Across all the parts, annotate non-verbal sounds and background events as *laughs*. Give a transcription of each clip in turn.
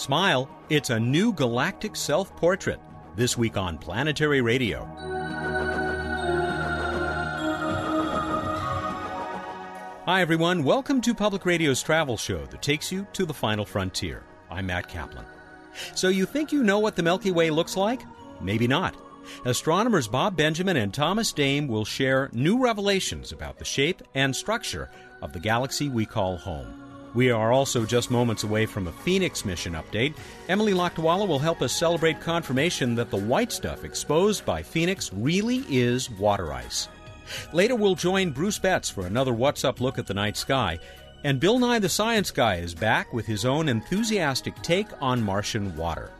Smile, it's a new galactic self portrait. This week on Planetary Radio. Hi, everyone. Welcome to Public Radio's travel show that takes you to the final frontier. I'm Matt Kaplan. So, you think you know what the Milky Way looks like? Maybe not. Astronomers Bob Benjamin and Thomas Dame will share new revelations about the shape and structure of the galaxy we call home. We are also just moments away from a Phoenix mission update. Emily Lakdawalla will help us celebrate confirmation that the white stuff exposed by Phoenix really is water ice. Later, we'll join Bruce Betts for another What's Up look at the night sky. And Bill Nye the Science Guy is back with his own enthusiastic take on Martian water.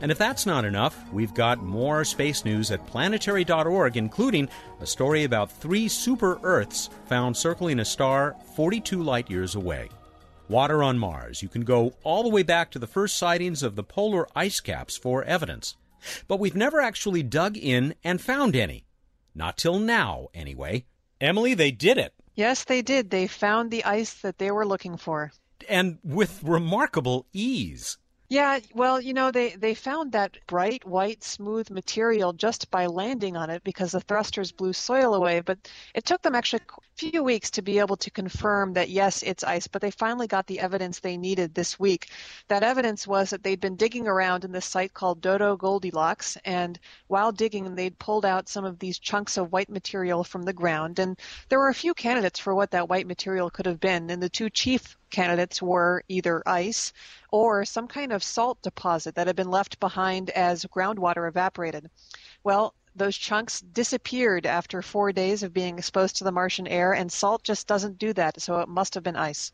And if that's not enough, we've got more space news at planetary.org, including a story about three super Earths found circling a star 42 light years away. Water on Mars. You can go all the way back to the first sightings of the polar ice caps for evidence. But we've never actually dug in and found any. Not till now, anyway. Emily, they did it. Yes, they did. They found the ice that they were looking for. And with remarkable ease. Yeah, well, you know, they, they found that bright, white, smooth material just by landing on it because the thrusters blew soil away. But it took them actually a few weeks to be able to confirm that, yes, it's ice. But they finally got the evidence they needed this week. That evidence was that they'd been digging around in this site called Dodo Goldilocks. And while digging, they'd pulled out some of these chunks of white material from the ground. And there were a few candidates for what that white material could have been. And the two chief candidates were either ice or some kind of salt deposit that had been left behind as groundwater evaporated. Well, those chunks disappeared after four days of being exposed to the Martian air, and salt just doesn't do that, so it must have been ice.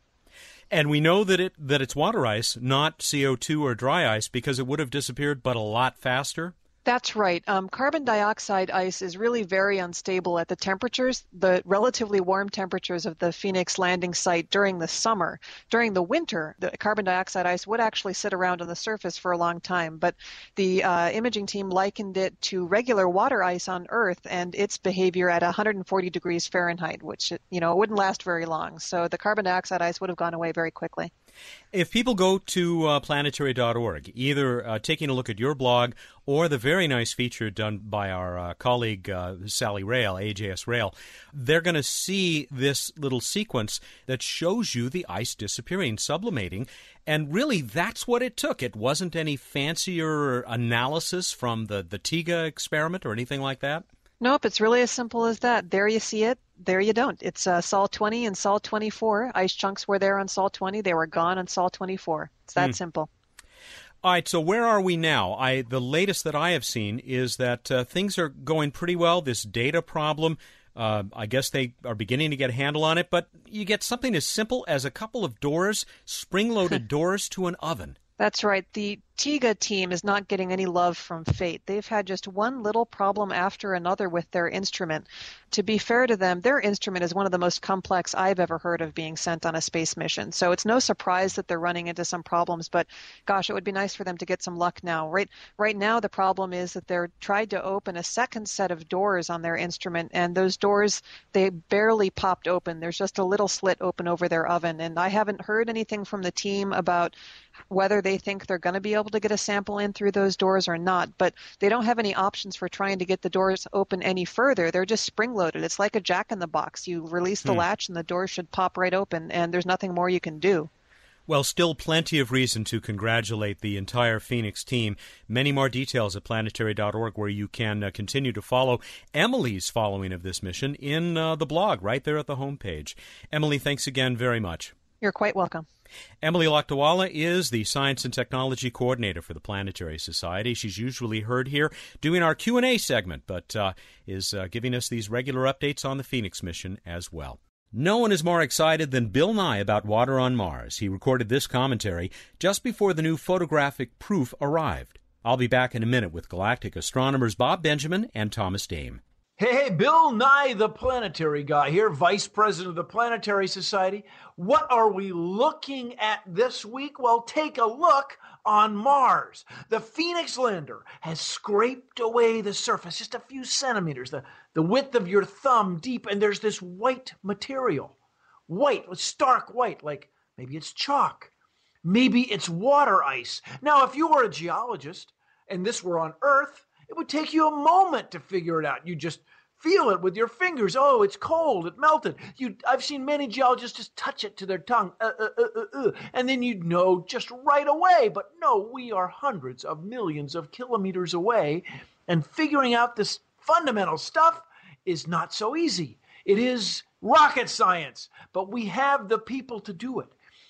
And we know that it that it's water ice, not CO2 or dry ice, because it would have disappeared, but a lot faster. That's right. Um, carbon dioxide ice is really very unstable at the temperatures, the relatively warm temperatures of the Phoenix landing site during the summer. During the winter, the carbon dioxide ice would actually sit around on the surface for a long time, but the uh, imaging team likened it to regular water ice on Earth and its behavior at 140 degrees Fahrenheit, which you know it wouldn't last very long. So the carbon dioxide ice would have gone away very quickly. If people go to uh, planetary.org, either uh, taking a look at your blog or the very nice feature done by our uh, colleague uh, Sally Rayl, AJS Rayl, they're going to see this little sequence that shows you the ice disappearing, sublimating. And really, that's what it took. It wasn't any fancier analysis from the, the TEGA experiment or anything like that. Nope, it's really as simple as that. There you see it. There you don't. It's uh, Sol 20 and Sol 24. Ice chunks were there on Sol 20. They were gone on Sol 24. It's that mm. simple. All right, so where are we now? I the latest that I have seen is that uh, things are going pretty well. This data problem, uh, I guess they are beginning to get a handle on it. But you get something as simple as a couple of doors, spring-loaded *laughs* doors to an oven. That's right. The TEGA team is not getting any love from fate. They've had just one little problem after another with their instrument. To be fair to them, their instrument is one of the most complex I've ever heard of being sent on a space mission. So it's no surprise that they're running into some problems, but gosh, it would be nice for them to get some luck now. Right right now the problem is that they're tried to open a second set of doors on their instrument and those doors they barely popped open. There's just a little slit open over their oven and I haven't heard anything from the team about whether they think they're going to be able to get a sample in through those doors or not. But they don't have any options for trying to get the doors open any further. They're just spring loaded. It's like a jack in the box. You release the hmm. latch and the door should pop right open, and there's nothing more you can do. Well, still plenty of reason to congratulate the entire Phoenix team. Many more details at planetary.org where you can uh, continue to follow Emily's following of this mission in uh, the blog right there at the homepage. Emily, thanks again very much. You're quite welcome. Emily Lakdawalla is the Science and Technology Coordinator for the Planetary Society. She's usually heard here doing our Q&A segment, but uh, is uh, giving us these regular updates on the Phoenix mission as well. No one is more excited than Bill Nye about water on Mars. He recorded this commentary just before the new photographic proof arrived. I'll be back in a minute with galactic astronomers Bob Benjamin and Thomas Dame. Hey, hey, Bill Nye, the planetary guy here, vice president of the Planetary Society. What are we looking at this week? Well, take a look on Mars. The Phoenix lander has scraped away the surface just a few centimeters, the, the width of your thumb deep, and there's this white material. White, stark white, like maybe it's chalk. Maybe it's water ice. Now, if you were a geologist and this were on Earth, it would take you a moment to figure it out. You just feel it with your fingers. Oh, it's cold. It melted. You, I've seen many geologists just touch it to their tongue, uh, uh, uh, uh, uh and then you'd know just right away. But no, we are hundreds of millions of kilometers away, and figuring out this fundamental stuff is not so easy. It is rocket science, but we have the people to do it.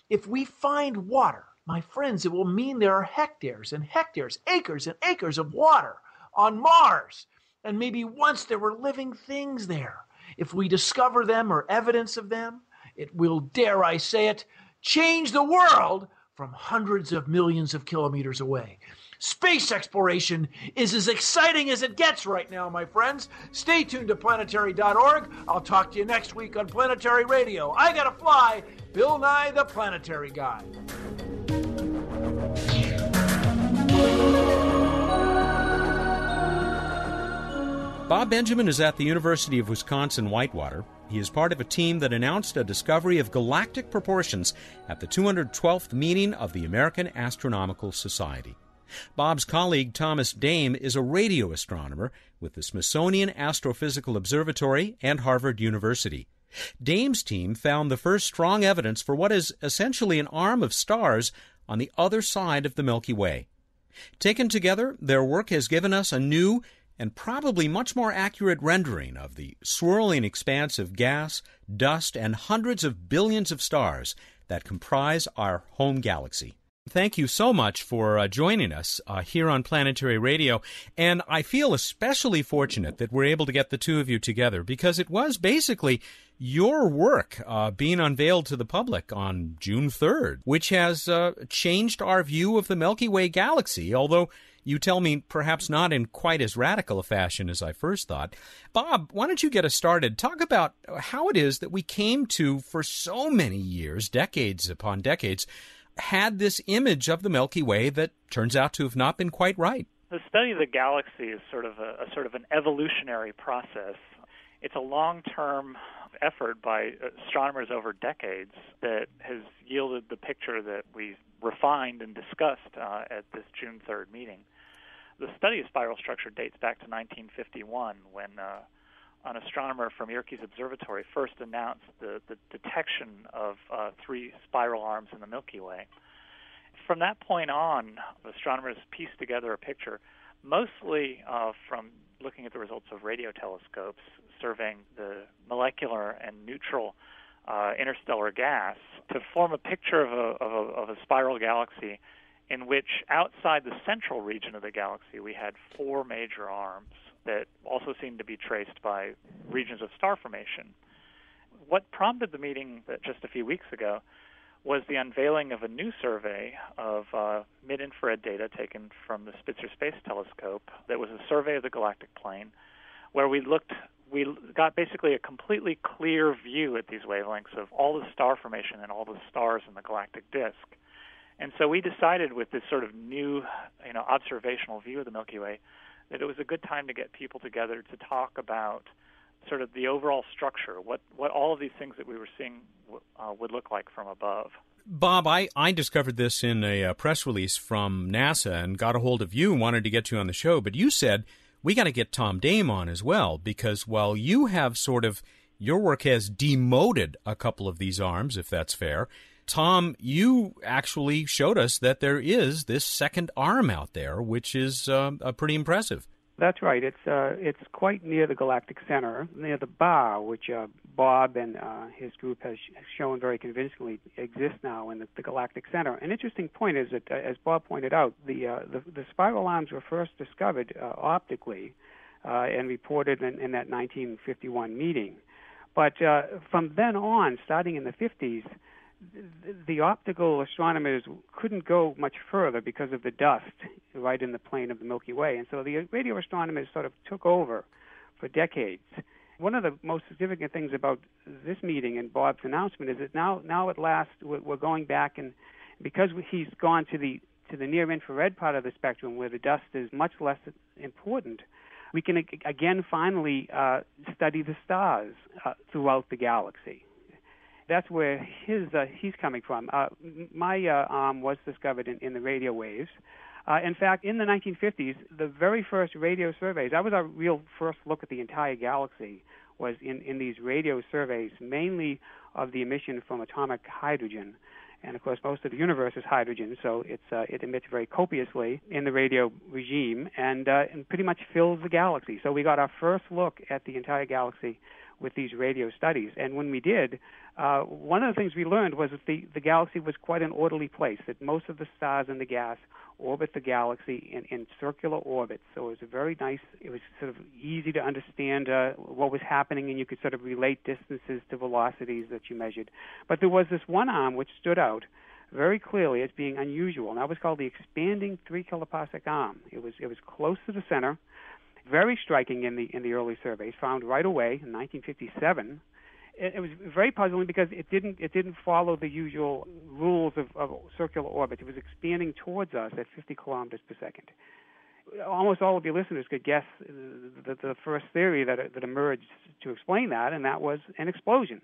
If we find water, my friends, it will mean there are hectares and hectares, acres and acres of water on Mars. And maybe once there were living things there. If we discover them or evidence of them, it will, dare I say it, change the world from hundreds of millions of kilometers away. Space exploration is as exciting as it gets right now, my friends. Stay tuned to planetary.org. I'll talk to you next week on Planetary Radio. I gotta fly. Bill Nye, the Planetary Guy. Bob Benjamin is at the University of Wisconsin Whitewater. He is part of a team that announced a discovery of galactic proportions at the 212th meeting of the American Astronomical Society. Bob's colleague Thomas Dame is a radio astronomer with the Smithsonian Astrophysical Observatory and Harvard University. Dame's team found the first strong evidence for what is essentially an arm of stars on the other side of the Milky Way. Taken together, their work has given us a new and probably much more accurate rendering of the swirling expanse of gas, dust, and hundreds of billions of stars that comprise our home galaxy. Thank you so much for uh, joining us uh, here on Planetary Radio. And I feel especially fortunate that we're able to get the two of you together because it was basically your work uh, being unveiled to the public on June 3rd, which has uh, changed our view of the Milky Way galaxy, although you tell me perhaps not in quite as radical a fashion as I first thought. Bob, why don't you get us started? Talk about how it is that we came to, for so many years, decades upon decades, had this image of the Milky Way that turns out to have not been quite right. The study of the galaxy is sort of a, a sort of an evolutionary process. It's a long-term effort by astronomers over decades that has yielded the picture that we refined and discussed uh, at this June 3rd meeting. The study of spiral structure dates back to 1951 when uh, an astronomer from Yerkes Observatory first announced the, the detection of uh, three spiral arms in the Milky Way. From that point on, astronomers pieced together a picture, mostly uh, from looking at the results of radio telescopes surveying the molecular and neutral uh, interstellar gas, to form a picture of a, of, a, of a spiral galaxy in which outside the central region of the galaxy we had four major arms that also seemed to be traced by regions of star formation. What prompted the meeting that just a few weeks ago was the unveiling of a new survey of uh, mid infrared data taken from the Spitzer Space Telescope that was a survey of the galactic plane, where we looked, we got basically a completely clear view at these wavelengths of all the star formation and all the stars in the galactic disk. And so we decided with this sort of new, you know, observational view of the Milky Way that it was a good time to get people together to talk about sort of the overall structure, what what all of these things that we were seeing uh, would look like from above. Bob, I, I discovered this in a, a, press release from NASA and got a hold of you and wanted to get you on the show. But you said we got to get Tom Dame on as well because while you have sort of your work has demoted a couple of these arms, if that's fair, Tom, you actually showed us that there is this second arm out there, which is uh, pretty impressive. That's right. It's uh, it's quite near the galactic center, near the bar, which uh, Bob and uh, his group has shown very convincingly exists now in the, the galactic center. An interesting point is that, uh, as Bob pointed out, the, uh, the the spiral arms were first discovered uh, optically uh, and reported in, in that 1951 meeting. But uh, from then on, starting in the 50s, the optical astronomers couldn't go much further because of the dust right in the plane of the Milky Way, and so the radio astronomers sort of took over for decades. One of the most significant things about this meeting and Bob's announcement is that now, now at last, we're going back and because he's gone to the to the near infrared part of the spectrum where the dust is much less important, we can again finally uh, study the stars uh, throughout the galaxy That's where his uh, he's coming from. Uh, my uh, arm was discovered in, in the radio waves. Uh, in fact, in the 1950s, the very first radio surveys, that was our real first look at the entire galaxy, was in, in these radio surveys, mainly of the emission from atomic hydrogen. And of course, most of the universe is hydrogen, so it's, uh, it emits very copiously in the radio regime and, uh, and pretty much fills the galaxy. So we got our first look at the entire galaxy with these radio studies. And when we did, uh, one of the things we learned was that the, the galaxy was quite an orderly place, that most of the stars in the gas orbit the galaxy in, in circular orbits. So it was a very nice, it was sort of easy to understand uh, what was happening, and you could sort of relate distances to velocities that you measured. But there was this one arm which stood out very clearly as being unusual, and that was called the expanding three kiloparsec arm. It was it was close to the center, very striking in the in the early surveys, found right away in 1957 it, it was very puzzling because it didn't it didn't follow the usual rules of, of circular orbit. It was expanding towards us at 50 kilometers per second. Almost all of your listeners could guess the, the first theory that that emerged to explain that, and that was an explosion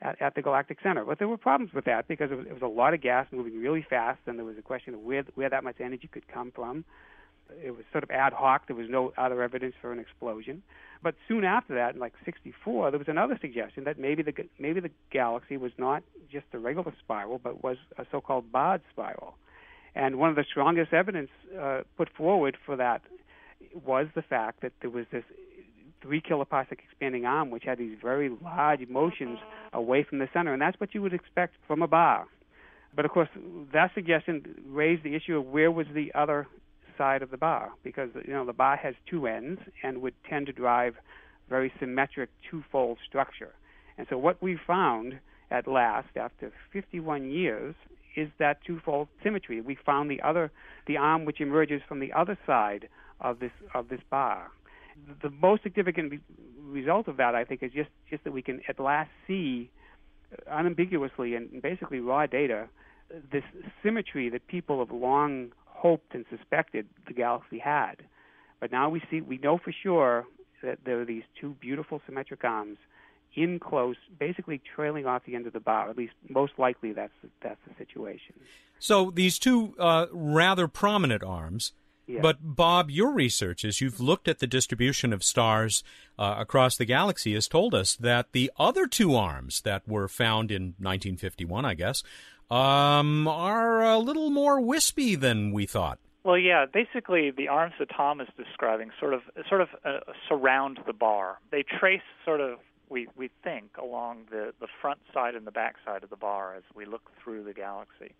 at, at the galactic center. But there were problems with that because it was, it was a lot of gas moving really fast, and there was a question of where where that much energy could come from. It was sort of ad hoc. There was no other evidence for an explosion. But soon after that, in like '64, there was another suggestion that maybe the maybe the galaxy was not just a regular spiral, but was a so-called barred spiral. And one of the strongest evidence uh, put forward for that was the fact that there was this three kiloparsec expanding arm, which had these very large motions away from the center, and that's what you would expect from a bar. But of course, that suggestion raised the issue of where was the other side of the bar because you know the bar has two ends and would tend to drive very symmetric twofold structure. And so what we found at last after 51 years is that twofold symmetry. We found the other the arm which emerges from the other side of this of this bar. The most significant result of that I think is just just that we can at last see uh, unambiguously and basically raw data this symmetry that people have long hoped and suspected the galaxy had. But now we see, we know for sure that there are these two beautiful symmetric arms in close, basically trailing off the end of the bar. At least, most likely, that's the, that's the situation. So these two uh, rather prominent arms. Yeah. But Bob, your research, as you've looked at the distribution of stars uh, across the galaxy, has told us that the other two arms that were found in 1951, I guess, um, are a little more wispy than we thought. Well, yeah. Basically, the arms that Tom is describing sort of sort of uh, surround the bar. They trace sort of we we think along the the front side and the back side of the bar as we look through the galaxy,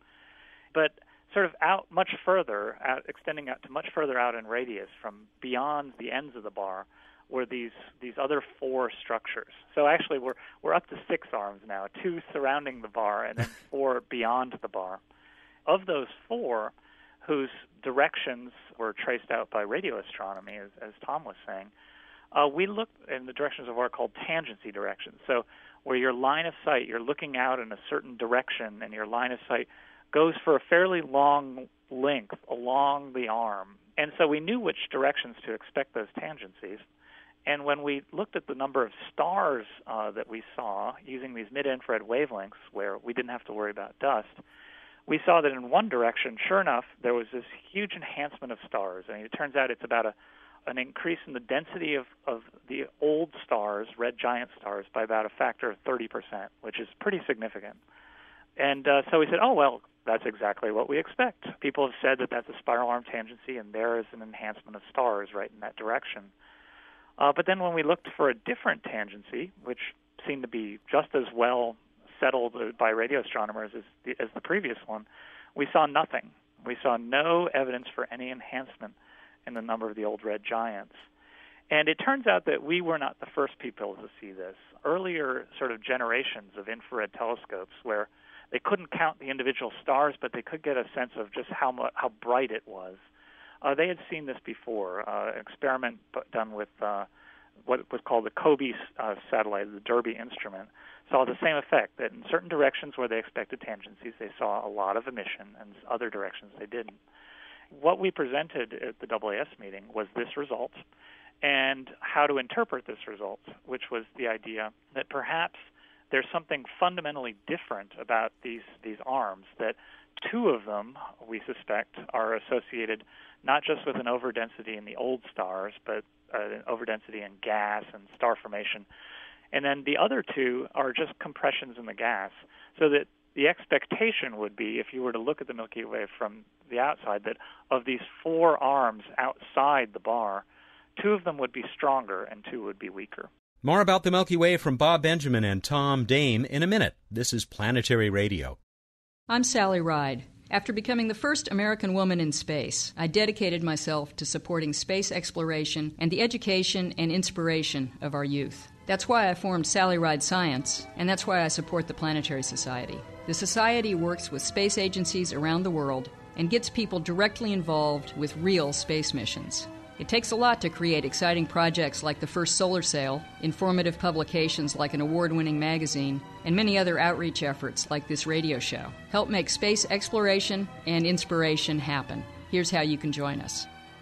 but sort of out much further, out, extending out to much further out in radius from beyond the ends of the bar were these these other four structures. So actually, we're we're up to six arms now, two surrounding the bar and then *laughs* four beyond the bar. Of those four, whose directions were traced out by radio astronomy, as, as Tom was saying, uh, we looked in the directions of what are called tangency directions. So where your line of sight, you're looking out in a certain direction, and your line of sight goes for a fairly long length along the arm. And so we knew which directions to expect those tangencies. And when we looked at the number of stars uh, that we saw using these mid infrared wavelengths, where we didn't have to worry about dust, we saw that in one direction, sure enough, there was this huge enhancement of stars. I And it turns out it's about a, an increase in the density of, of the old stars, red giant stars, by about a factor of 30%, which is pretty significant. And uh, so we said, oh, well, that's exactly what we expect. People have said that that's a spiral arm tangency, and there is an enhancement of stars right in that direction. Uh, but then when we looked for a different tangency, which seemed to be just as well settled by radio astronomers as the, as the previous one, we saw nothing. We saw no evidence for any enhancement in the number of the old red giants. And it turns out that we were not the first people to see this. Earlier sort of generations of infrared telescopes where they couldn't count the individual stars, but they could get a sense of just how much, how bright it was. Uh, they had seen this before. Uh, an experiment done with uh, what was called the COBE uh, satellite, the DIRBE instrument, saw the same effect. That in certain directions where they expected tangencies, they saw a lot of emission, and other directions they didn't. What we presented at the AAS meeting was this result, and how to interpret this result, which was the idea that perhaps there's something fundamentally different about these these arms that two of them we suspect are associated not just with an overdensity in the old stars, but uh, an overdensity in gas and star formation. And then the other two are just compressions in the gas. So that the expectation would be, if you were to look at the Milky Way from the outside, that of these four arms outside the bar, two of them would be stronger and two would be weaker. More about the Milky Way from Bob Benjamin and Tom Dame in a minute. This is Planetary Radio. I'm Sally Ride. After becoming the first American woman in space, I dedicated myself to supporting space exploration and the education and inspiration of our youth. That's why I formed Sally Ride Science, and that's why I support the Planetary Society. The Society works with space agencies around the world and gets people directly involved with real space missions. It takes a lot to create exciting projects like the first solar sail, informative publications like an award winning magazine, and many other outreach efforts like this radio show. Help make space exploration and inspiration happen. Here's how you can join us.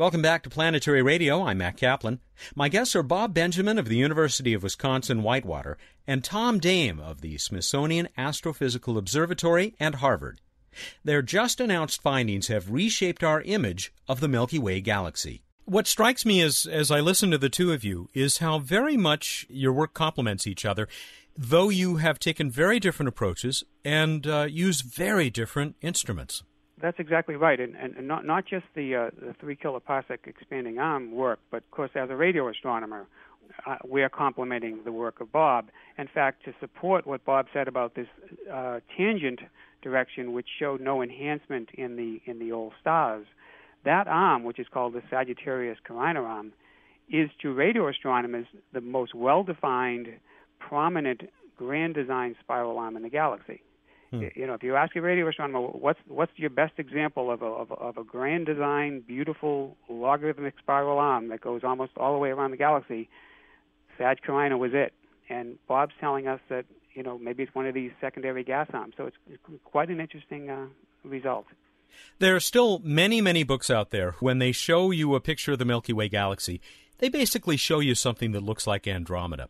Welcome back to Planetary Radio. I'm Matt Kaplan. My guests are Bob Benjamin of the University of Wisconsin Whitewater and Tom Dame of the Smithsonian Astrophysical Observatory and Harvard. Their just announced findings have reshaped our image of the Milky Way galaxy. What strikes me as, as I listen to the two of you is how very much your work complements each other, though you have taken very different approaches and uh, use very different instruments. That's exactly right, and, and, not not just the uh, the three kiloparsec expanding arm work, but of course as a radio astronomer, uh, we are complementing the work of Bob. In fact, to support what Bob said about this uh, tangent direction, which showed no enhancement in the in the old stars, that arm, which is called the Sagittarius Carina arm, is to radio astronomers the most well-defined, prominent, grand design spiral arm in the galaxy. Hmm. You know, if you ask a radio astronomer, what's what's your best example of a, of a of a grand design, beautiful logarithmic spiral arm that goes almost all the way around the galaxy? Sag Carina was it, and Bob's telling us that you know maybe it's one of these secondary gas arms. So it's, it's quite an interesting uh, result. There are still many, many books out there. When they show you a picture of the Milky Way galaxy, they basically show you something that looks like Andromeda.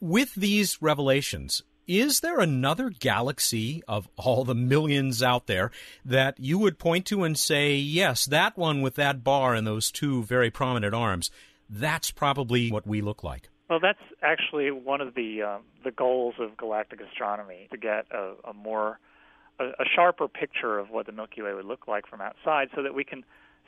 With these revelations, is there another galaxy of all the millions out there that you would point to and say, yes, that one with that bar and those two very prominent arms, that's probably what we look like? Well, that's actually one of the uh, the goals of galactic astronomy to get a, a more a, a sharper picture of what the Milky Way would look like from outside, so that we can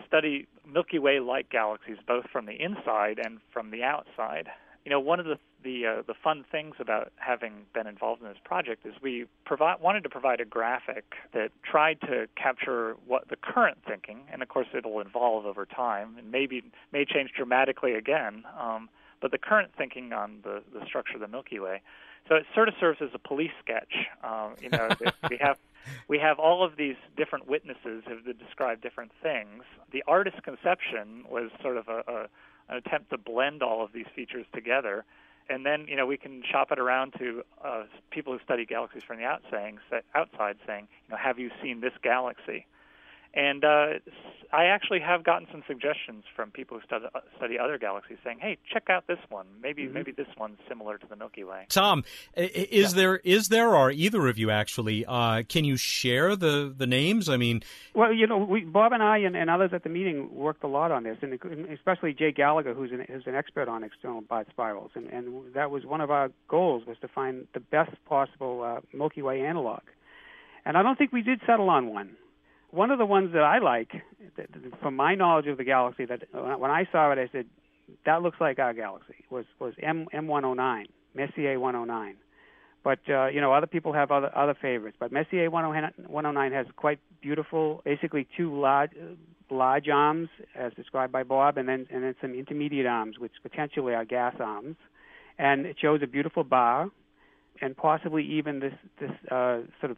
study Milky Way-like galaxies both from the inside and from the outside. You know, one of the the uh, the fun things about having been involved in this project is we provide wanted to provide a graphic that tried to capture what the current thinking, and of course it'll evolve over time and maybe may change dramatically again. Um, but the current thinking on the the structure of the Milky Way. So it sort of serves as a police sketch. Um, you know, we have we have all of these different witnesses who have described different things. The artist's conception was sort of a, a an attempt to blend all of these features together and then you know we can shop it around to uh, people who study galaxies from the saying, outside, saying, you know, have you seen this galaxy? And uh, I actually have gotten some suggestions from people who study, uh, study other galaxies, saying, "Hey, check out this one. Maybe mm-hmm. maybe this one's similar to the Milky Way." Tom, is yeah. there is there or either of you actually? Uh, can you share the the names? I mean, well, you know, we, Bob and I and, and others at the meeting worked a lot on this, and especially Jay Gallagher, who's an who's an expert on external barred spirals, and and that was one of our goals was to find the best possible uh, Milky Way analog. And I don't think we did settle on one one of the ones that I like, from my knowledge of the galaxy, that when I saw it, I said that looks like our galaxy was was M M109 Messier 109. But uh, you know, other people have other other favorites. But Messier 109 has quite beautiful, basically two large large arms, as described by Bob, and then and then some intermediate arms, which potentially are gas arms, and it shows a beautiful bar, and possibly even this this uh, sort of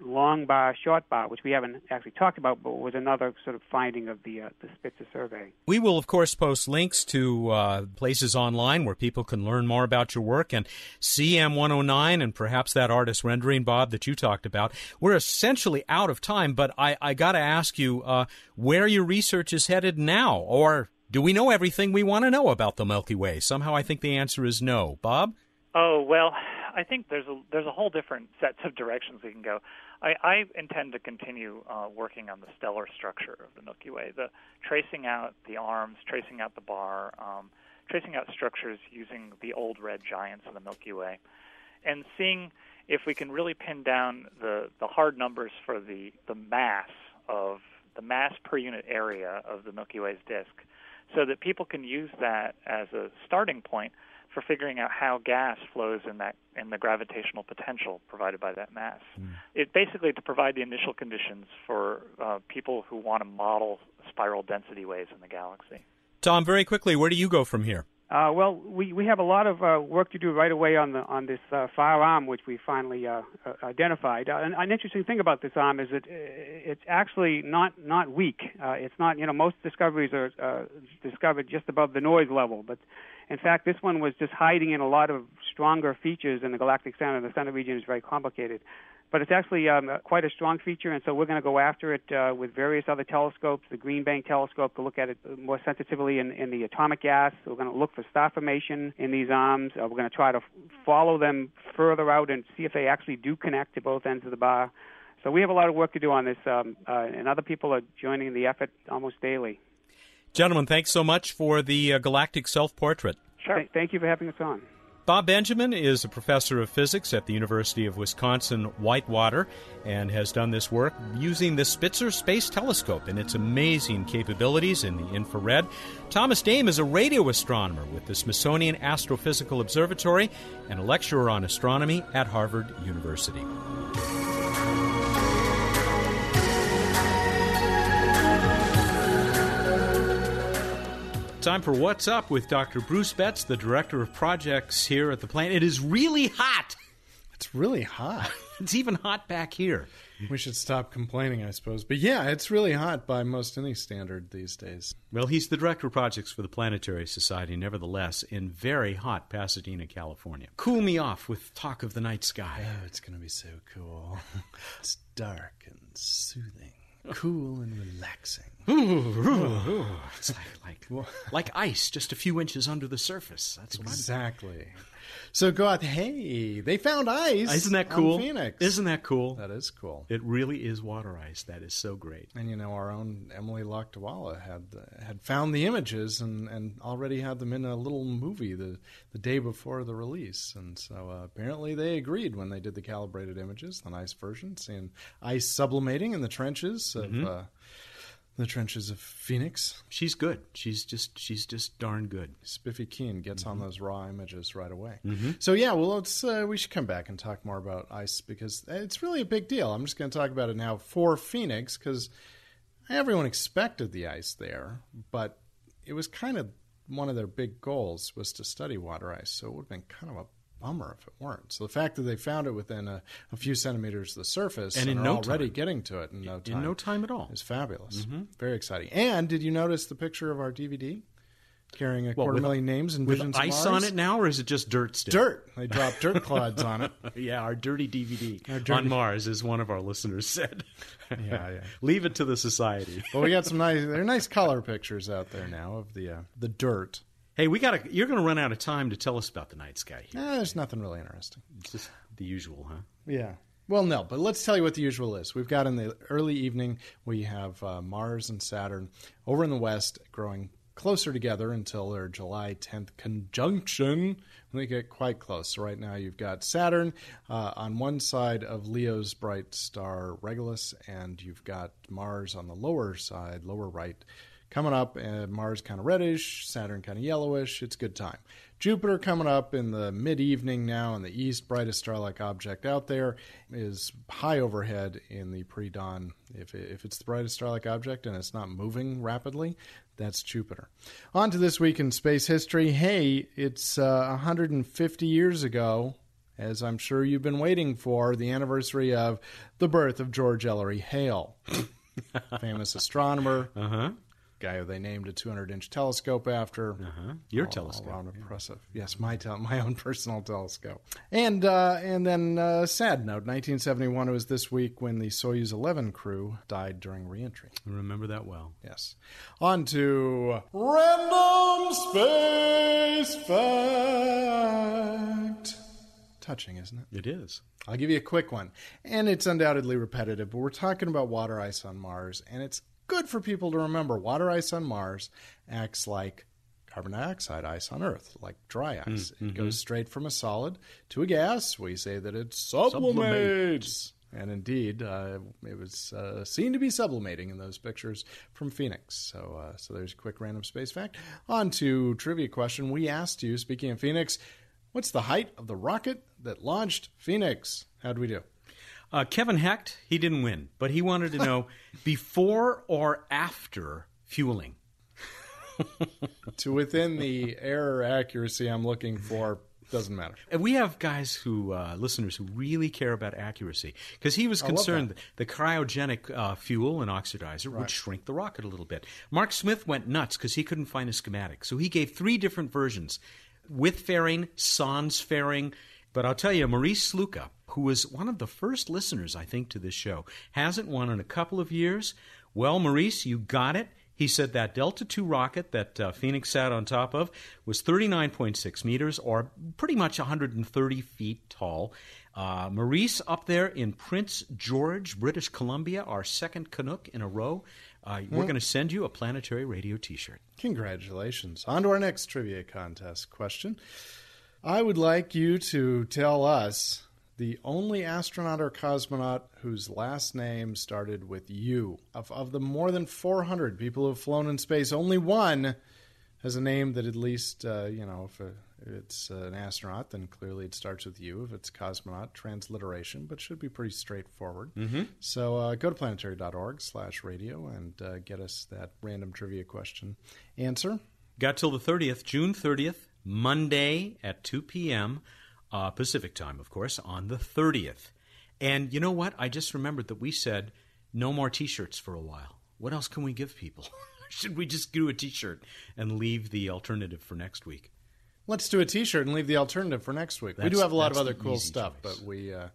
long bar, short bar, which we haven't actually talked about, but was another sort of finding of the uh, the Spitzer survey. We will, of course, post links to uh, places online where people can learn more about your work and CM 109 and perhaps that artist rendering, Bob, that you talked about. We're essentially out of time, but I, I got to ask you uh, where your research is headed now, or do we know everything we want to know about the Milky Way? Somehow I think the answer is no. Bob? Oh, well, I think there's a there's a whole different sets of directions we can go. I, I intend to continue uh, working on the stellar structure of the Milky Way, the tracing out the arms, tracing out the bar, um, tracing out structures using the old red giants of the Milky Way, and seeing if we can really pin down the the hard numbers for the the mass of the mass per unit area of the Milky Way's disk, so that people can use that as a starting point for figuring out how gas flows in that in the gravitational potential provided by that mass. Mm. It basically to provide the initial conditions for uh, people who want to model spiral density waves in the galaxy. Tom, very quickly, where do you go from here? Uh, well, we, we have a lot of uh, work to do right away on the on this uh, fire arm, which we finally uh, uh, identified. Uh, an, an interesting thing about this arm is that it's actually not not weak. it's not you know most discoveries are discovered just above the noise level, but in fact, this one was just hiding in a lot of stronger features in the galactic center. The center region is very complicated. But it's actually um, quite a strong feature, and so we're going to go after it uh, with various other telescopes, the Green Bank telescope, to look at it more sensitively in, in the atomic gas. We're going to look for star formation in these arms. Uh, we're going to try to f- follow them further out and see if they actually do connect to both ends of the bar. So we have a lot of work to do on this, um, uh, and other people are joining the effort almost daily. Gentlemen, thanks so much for the uh, galactic self portrait. Sure. Th- thank you for having us on. Bob Benjamin is a professor of physics at the University of Wisconsin Whitewater and has done this work using the Spitzer Space Telescope and its amazing capabilities in the infrared. Thomas Dame is a radio astronomer with the Smithsonian Astrophysical Observatory and a lecturer on astronomy at Harvard University. Time for What's Up with Dr. Bruce Betts, the Director of Projects here at the plant. It is really hot. It's really hot. *laughs* it's even hot back here. We should stop complaining, I suppose. But yeah, it's really hot by most any standard these days. Well, he's the Director of Projects for the Planetary Society, nevertheless, in very hot Pasadena, California. Cool me off with talk of the night sky. Oh, it's going to be so cool. *laughs* it's dark and soothing, cool and relaxing. It's like, like, like ice, just a few inches under the surface. That's exactly. So go out. Hey, they found ice. Isn't that cool? Phoenix. Isn't that cool? That is cool. It really is water ice. That is so great. And you know, our own Emily Lakdawalla had uh, had found the images and, and already had them in a little movie the the day before the release. And so uh, apparently they agreed when they did the calibrated images, the nice version, seeing ice sublimating in the trenches of. Mm-hmm. Uh, the trenches of Phoenix. She's good. She's just she's just darn good. Spiffy Keen gets mm-hmm. on those raw images right away. Mm-hmm. So yeah, well, let's uh, we should come back and talk more about ice because it's really a big deal. I'm just going to talk about it now for Phoenix because everyone expected the ice there, but it was kind of one of their big goals was to study water ice. So it would have been kind of a bummer if it weren't. So the fact that they found it within a, a few centimeters of the surface and, and in no already time. getting to it in no time, in no time at all, is fabulous. Mm-hmm. Very exciting. And did you notice the picture of our DVD? Carrying a well, quarter with, million names and with visions ice on it now, or is it just dirt still? Dirt. They dropped dirt clods on it. *laughs* yeah, our dirty DVD our dirty... on Mars, as one of our listeners said. *laughs* yeah, yeah. *laughs* Leave it to the society. Well, we got some nice. There are nice color pictures out there now of the uh, the dirt. Hey, we got to. You're going to run out of time to tell us about the night sky here. Eh, there's nothing really interesting. It's just the usual, huh? Yeah. Well, no, but let's tell you what the usual is. We've got in the early evening, we have uh, Mars and Saturn over in the west growing closer together until their July 10th conjunction when they get quite close. So right now you've got Saturn uh, on one side of Leo's bright star Regulus, and you've got Mars on the lower side, lower right, coming up, and Mars kind of reddish, Saturn kind of yellowish. It's good time. Jupiter coming up in the mid evening now in the east, brightest star like object out there is high overhead in the pre dawn. If, if it's the brightest star like object and it's not moving rapidly, that's Jupiter. On to this week in space history. Hey, it's uh, 150 years ago as I'm sure you've been waiting for, the anniversary of the birth of George Ellery Hale, *laughs* famous astronomer. Uh huh. Guy who they named a 200 inch telescope after. Uh-huh. Your All telescope. around impressive. Yes, my tel- *laughs* my own personal telescope. And uh, and then uh, sad note, 1971 it was this week when the Soyuz 11 crew died during reentry. I remember that well. Yes. On to random space fact. Touching, isn't it? It is. I'll give you a quick one. And it's undoubtedly repetitive, but we're talking about water ice on Mars, and it's good for people to remember. Water ice on Mars acts like carbon dioxide ice on Earth, like dry ice. It goes straight from a solid to a gas. We say that it sublimates. And indeed, uh, it was uh, seen to be sublimating in those pictures from Phoenix. So, uh, so there's a quick random space fact. On to trivia question. We asked you, speaking of Phoenix, what's the height of the rocket that launched Phoenix? How'd we do? Uh, Kevin Hecht, he didn't win, but he wanted to *laughs* know before or after fueling. to within the error accuracy I'm looking for, doesn't matter. And we have guys who, uh, listeners who really care about accuracy because he was concerned that the cryogenic uh, fuel and oxidizer would shrink the rocket a little bit. Mark Smith went nuts because he couldn't find a schematic. So he gave three different versions with fairing, sans fairing. But I'll tell you, Maurice Sluka, who was one of the first listeners, I think, to this show, hasn't won in a couple of years. Well, Maurice, you got it. He said that Delta II rocket that uh, Phoenix sat on top of was 39.6 meters, or pretty much 130 feet tall. Uh, Maurice up there in Prince George, British Columbia, our second Canuck in a row. Uh, We're going to send you a planetary radio t shirt. Congratulations. On to our next trivia contest question. I would like you to tell us the only astronaut or cosmonaut whose last name started with U. Of, of the more than 400 people who have flown in space, only one has a name that at least, uh, you know, if, a, if it's uh, an astronaut, then clearly it starts with U. If it's cosmonaut, transliteration, but should be pretty straightforward. Mm-hmm. So uh, go to planetary.org slash radio and uh, get us that random trivia question answer. Got till the 30th, June 30th, Monday at 2 p.m. Uh, Pacific time, of course, on the 30th. And you know what? I just remembered that we said no more t shirts for a while. What else can we give people? *laughs* Should we just do a t shirt and leave the alternative for next week? Let's do a T-shirt and leave the alternative for next week. we do have a lot of other cool stuff, choice. but we uh,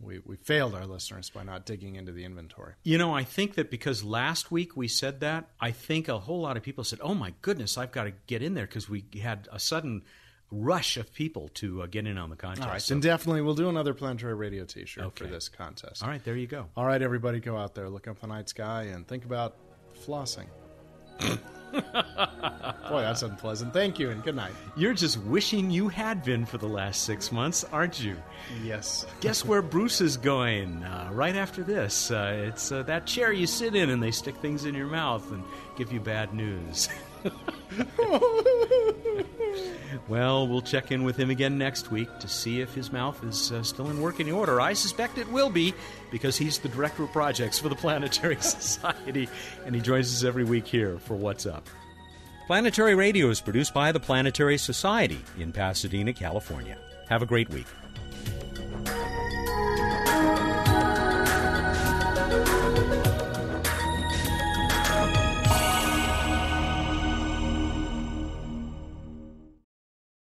we we failed our listeners by not digging into the inventory. You know, I think that because last week we said that, I think a whole lot of people said, oh my goodness, I've got to get in there because we had a sudden rush of people to uh, get in on the contest. All right, So- and definitely we'll do another Planetary Radio T-shirt Okay. for this contest. all right, there you go. All right, everybody, go out there, look up the night sky, and think about flossing. *laughs* *laughs* Boy, that's unpleasant. Thank you, and good night. You're just wishing you had been for the last six months, aren't you? Yes. *laughs* Guess where Bruce is going uh, right after this? Uh, it's uh, that chair you sit in and they stick things in your mouth and give you bad news. *laughs* well, we'll check in with him again next week to see if his mouth is uh, still in working order. I suspect it will be because he's the director of projects for the Planetary *laughs* Society and he joins us every week here for What's Up. Planetary Radio is produced by the Planetary Society in Pasadena, California. Have a great week.